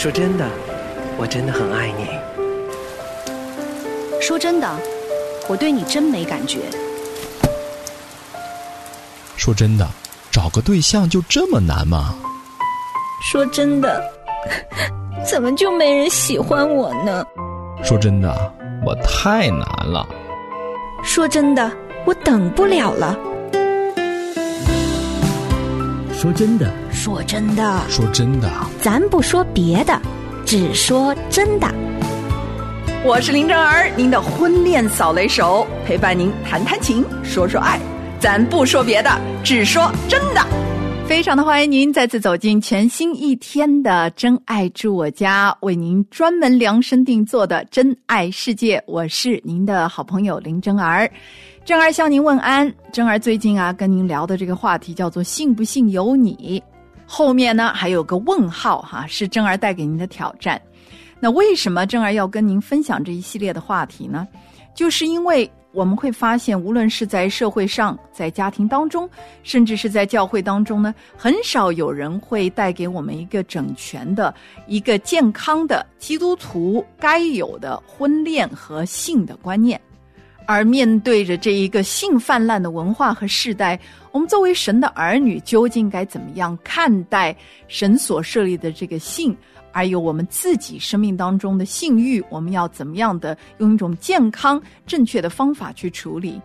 说真的，我真的很爱你。说真的，我对你真没感觉。说真的，找个对象就这么难吗？说真的，怎么就没人喜欢我呢？说真的，我太难了。说真的，我等不了了。说真的，说真的，说真的，咱不说别的，只说真的。我是林正儿，您的婚恋扫雷手，陪伴您谈谈情，说说爱。咱不说别的，只说真的。非常的欢迎您再次走进全新一天的《真爱住我家》，为您专门量身定做的真爱世界。我是您的好朋友林真儿，真儿向您问安。真儿最近啊，跟您聊的这个话题叫做“信不信由你”，后面呢还有个问号哈，是真儿带给您的挑战。那为什么真儿要跟您分享这一系列的话题呢？就是因为。我们会发现，无论是在社会上、在家庭当中，甚至是在教会当中呢，很少有人会带给我们一个整全的、一个健康的基督徒该有的婚恋和性的观念。而面对着这一个性泛滥的文化和时代，我们作为神的儿女，究竟该怎么样看待神所设立的这个性？还有我们自己生命当中的性欲，我们要怎么样的用一种健康、正确的方法去处理？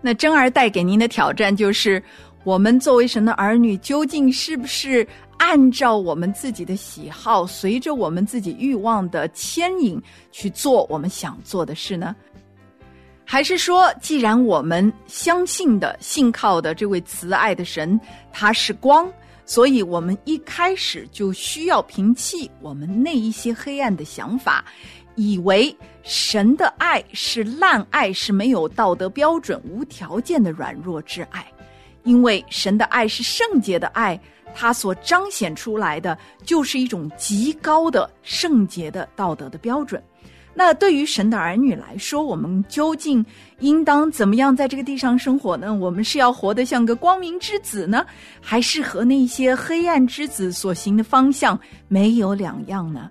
那真儿带给您的挑战就是：我们作为神的儿女，究竟是不是按照我们自己的喜好，随着我们自己欲望的牵引去做我们想做的事呢？还是说，既然我们相信的、信靠的这位慈爱的神，他是光？所以，我们一开始就需要摒弃我们那一些黑暗的想法，以为神的爱是滥爱，是没有道德标准、无条件的软弱之爱。因为神的爱是圣洁的爱，它所彰显出来的就是一种极高的圣洁的道德的标准。那对于神的儿女来说，我们究竟应当怎么样在这个地上生活呢？我们是要活得像个光明之子呢，还是和那些黑暗之子所行的方向没有两样呢？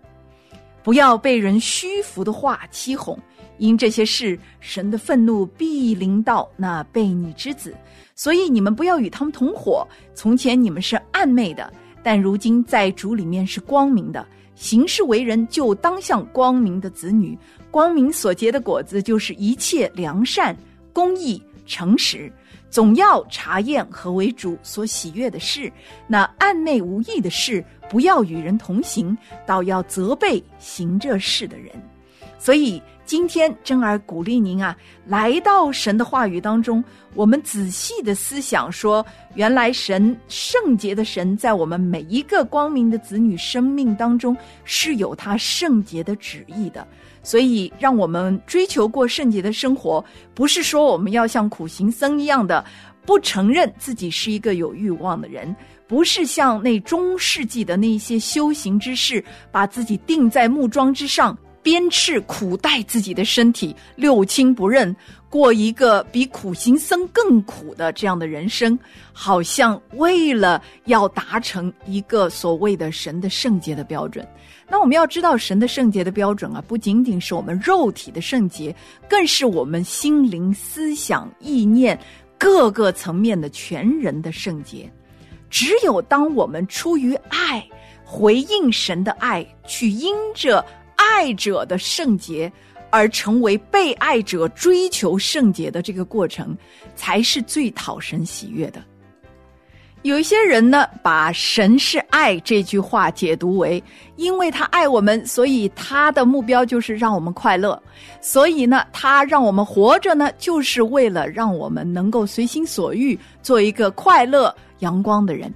不要被人虚浮的话欺哄，因这些事，神的愤怒必临到那悖逆之子。所以你们不要与他们同伙。从前你们是暗昧的，但如今在主里面是光明的。行事为人，就当像光明的子女。光明所结的果子，就是一切良善、公义、诚实。总要查验何为主所喜悦的事。那暗内无益的事，不要与人同行，倒要责备行这事的人。所以。今天真儿鼓励您啊，来到神的话语当中，我们仔细的思想说，原来神圣洁的神在我们每一个光明的子女生命当中是有他圣洁的旨意的。所以，让我们追求过圣洁的生活，不是说我们要像苦行僧一样的不承认自己是一个有欲望的人，不是像那中世纪的那些修行之士，把自己钉在木桩之上。鞭笞苦待自己的身体，六亲不认，过一个比苦行僧更苦的这样的人生，好像为了要达成一个所谓的神的圣洁的标准。那我们要知道，神的圣洁的标准啊，不仅仅是我们肉体的圣洁，更是我们心灵、思想、意念各个层面的全人的圣洁。只有当我们出于爱，回应神的爱，去因着。爱者的圣洁，而成为被爱者追求圣洁的这个过程，才是最讨神喜悦的。有一些人呢，把“神是爱”这句话解读为，因为他爱我们，所以他的目标就是让我们快乐，所以呢，他让我们活着呢，就是为了让我们能够随心所欲，做一个快乐阳光的人。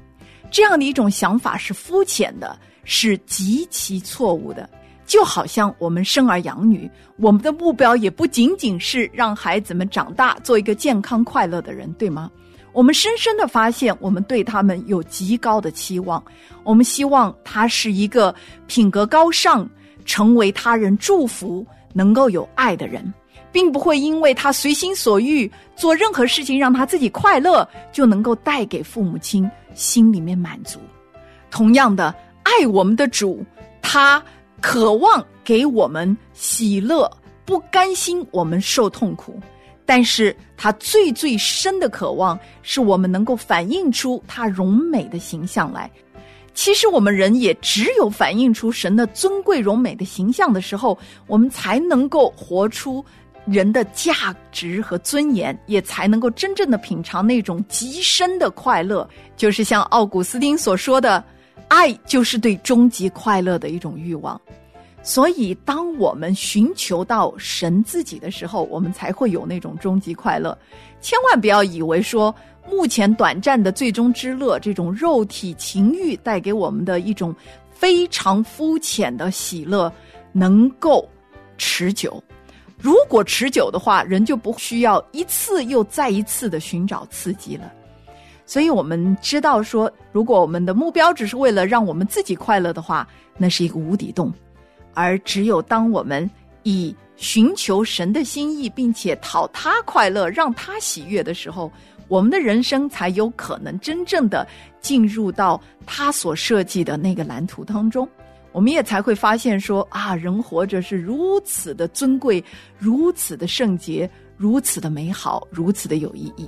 这样的一种想法是肤浅的，是极其错误的。就好像我们生儿养女，我们的目标也不仅仅是让孩子们长大做一个健康快乐的人，对吗？我们深深的发现，我们对他们有极高的期望。我们希望他是一个品格高尚、成为他人祝福、能够有爱的人，并不会因为他随心所欲做任何事情让他自己快乐，就能够带给父母亲心里面满足。同样的，爱我们的主。他渴望给我们喜乐，不甘心我们受痛苦。但是他最最深的渴望，是我们能够反映出他荣美的形象来。其实我们人也只有反映出神的尊贵荣美的形象的时候，我们才能够活出人的价值和尊严，也才能够真正的品尝那种极深的快乐。就是像奥古斯丁所说的，爱就是对终极快乐的一种欲望。所以，当我们寻求到神自己的时候，我们才会有那种终极快乐。千万不要以为说，目前短暂的最终之乐，这种肉体情欲带给我们的一种非常肤浅的喜乐，能够持久。如果持久的话，人就不需要一次又再一次的寻找刺激了。所以我们知道说，如果我们的目标只是为了让我们自己快乐的话，那是一个无底洞。而只有当我们以寻求神的心意，并且讨他快乐、让他喜悦的时候，我们的人生才有可能真正的进入到他所设计的那个蓝图当中。我们也才会发现说啊，人活着是如此的尊贵，如此的圣洁，如此的美好，如此的有意义。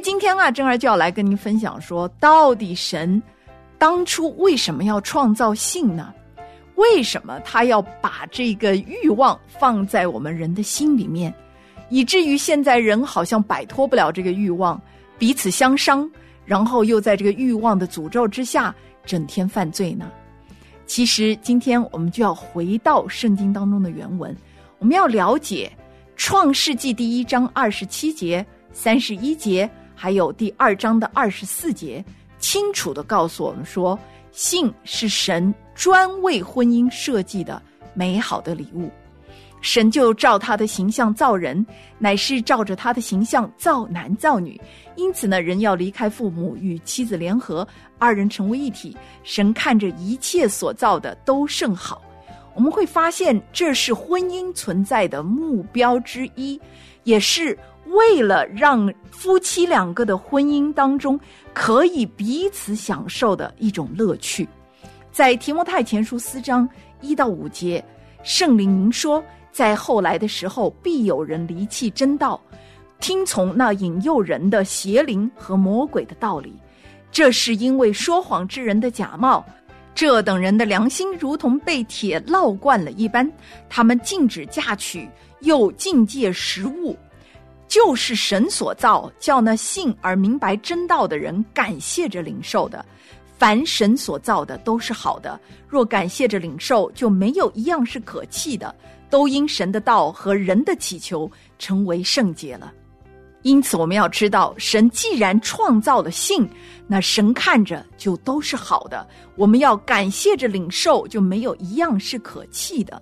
今天啊，珍儿就要来跟您分享说，到底神当初为什么要创造性呢？为什么他要把这个欲望放在我们人的心里面，以至于现在人好像摆脱不了这个欲望，彼此相伤，然后又在这个欲望的诅咒之下，整天犯罪呢？其实今天我们就要回到圣经当中的原文，我们要了解创世纪第一章二十七节。三十一节，还有第二章的二十四节，清楚的告诉我们说，性是神专为婚姻设计的美好的礼物。神就照他的形象造人，乃是照着他的形象造男造女。因此呢，人要离开父母，与妻子联合，二人成为一体。神看着一切所造的都甚好。我们会发现，这是婚姻存在的目标之一，也是。为了让夫妻两个的婚姻当中可以彼此享受的一种乐趣，在提摩太前书四章一到五节，圣灵明说，在后来的时候必有人离弃真道，听从那引诱人的邪灵和魔鬼的道理，这是因为说谎之人的假冒，这等人的良心如同被铁烙惯了一般，他们禁止嫁娶，又禁戒食物。就是神所造，叫那信而明白真道的人感谢着领受的。凡神所造的都是好的，若感谢着领受，就没有一样是可弃的。都因神的道和人的祈求成为圣洁了。因此，我们要知道，神既然创造了性，那神看着就都是好的。我们要感谢着领受，就没有一样是可弃的。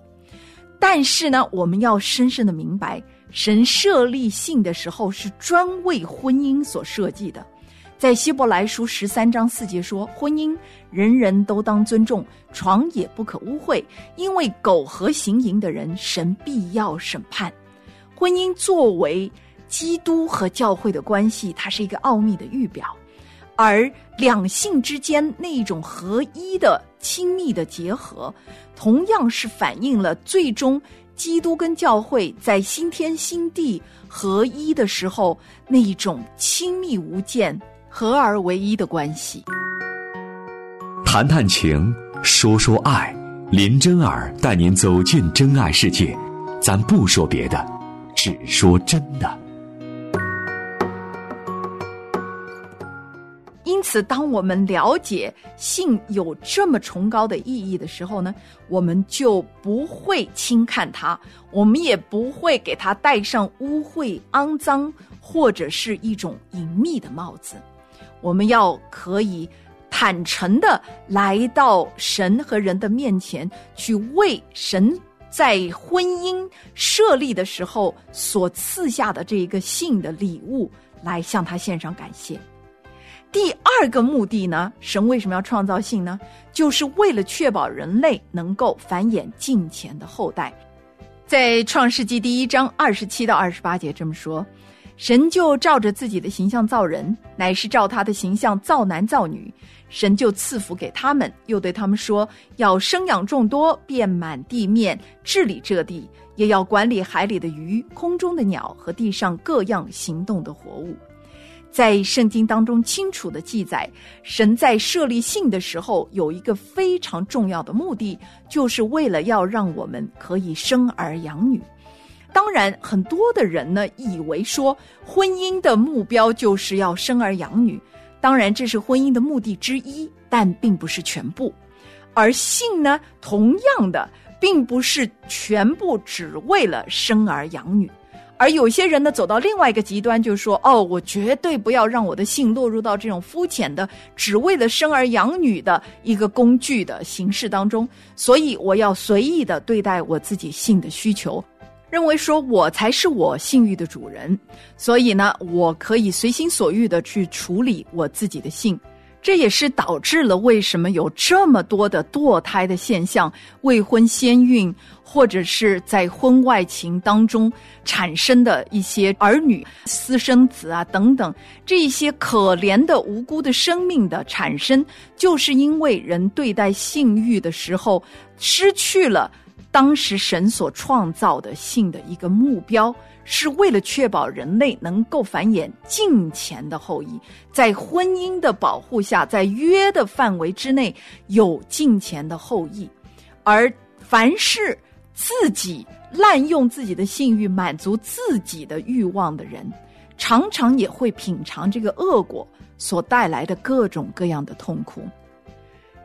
但是呢，我们要深深的明白。神设立性的时候是专为婚姻所设计的，在希伯来书十三章四节说：“婚姻人人都当尊重，床也不可污秽，因为苟合行淫的人，神必要审判。”婚姻作为基督和教会的关系，它是一个奥秘的预表，而两性之间那一种合一的亲密的结合，同样是反映了最终。基督跟教会在新天新地合一的时候，那一种亲密无间、合而为一的关系。谈谈情，说说爱，林真儿带您走进真爱世界。咱不说别的，只说真的。因此，当我们了解性有这么崇高的意义的时候呢，我们就不会轻看它，我们也不会给它戴上污秽、肮脏或者是一种隐秘的帽子。我们要可以坦诚的来到神和人的面前，去为神在婚姻设立的时候所赐下的这一个性的礼物，来向他献上感谢。第二个目的呢，神为什么要创造性呢？就是为了确保人类能够繁衍近前的后代。在创世纪第一章二十七到二十八节这么说：神就照着自己的形象造人，乃是照他的形象造男造女。神就赐福给他们，又对他们说：要生养众多，遍满地面，治理这地，也要管理海里的鱼、空中的鸟和地上各样行动的活物。在圣经当中清楚的记载，神在设立性的时候有一个非常重要的目的，就是为了要让我们可以生儿养女。当然，很多的人呢以为说婚姻的目标就是要生儿养女，当然这是婚姻的目的之一，但并不是全部。而性呢，同样的，并不是全部只为了生儿养女。而有些人呢，走到另外一个极端，就是说：“哦，我绝对不要让我的性落入到这种肤浅的、只为了生儿养女的一个工具的形式当中。所以，我要随意的对待我自己性的需求，认为说我才是我性欲的主人。所以呢，我可以随心所欲的去处理我自己的性。这也是导致了为什么有这么多的堕胎的现象，未婚先孕。”或者是在婚外情当中产生的一些儿女、私生子啊等等，这一些可怜的无辜的生命的产生，就是因为人对待性欲的时候失去了当时神所创造的性的一个目标，是为了确保人类能够繁衍近前的后裔，在婚姻的保护下，在约的范围之内有近前的后裔，而凡是。自己滥用自己的性欲满足自己的欲望的人，常常也会品尝这个恶果所带来的各种各样的痛苦。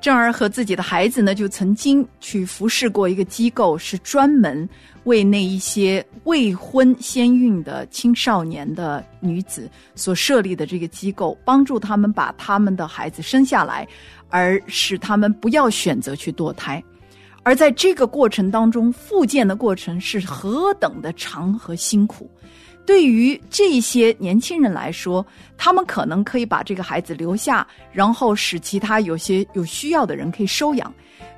正儿和自己的孩子呢，就曾经去服侍过一个机构，是专门为那一些未婚先孕的青少年的女子所设立的这个机构，帮助他们把他们的孩子生下来，而使他们不要选择去堕胎。而在这个过程当中，复健的过程是何等的长和辛苦。对于这些年轻人来说，他们可能可以把这个孩子留下，然后使其他有些有需要的人可以收养。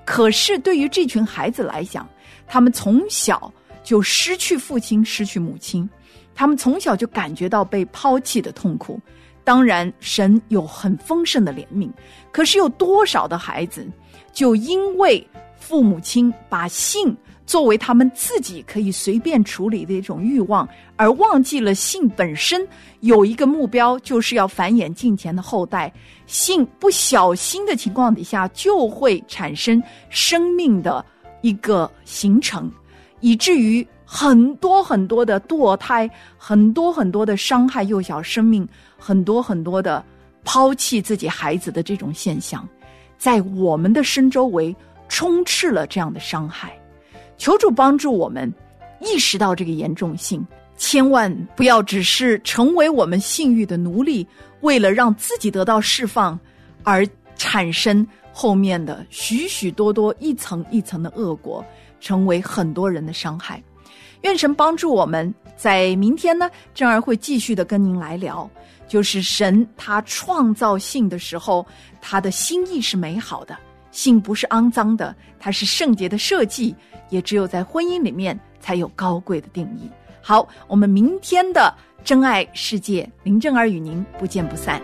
可是对于这群孩子来讲，他们从小就失去父亲、失去母亲，他们从小就感觉到被抛弃的痛苦。当然，神有很丰盛的怜悯，可是有多少的孩子就因为。父母亲把性作为他们自己可以随便处理的一种欲望，而忘记了性本身有一个目标，就是要繁衍近前的后代。性不小心的情况底下，就会产生生命的一个形成，以至于很多很多的堕胎，很多很多的伤害幼小生命，很多很多的抛弃自己孩子的这种现象，在我们的身周围。充斥了这样的伤害，求主帮助我们意识到这个严重性，千万不要只是成为我们性欲的奴隶，为了让自己得到释放而产生后面的许许多多一层一层的恶果，成为很多人的伤害。愿神帮助我们，在明天呢，正儿会继续的跟您来聊，就是神他创造性的时候，他的心意是美好的。性不是肮脏的，它是圣洁的设计，也只有在婚姻里面才有高贵的定义。好，我们明天的真爱世界，林正儿与您不见不散。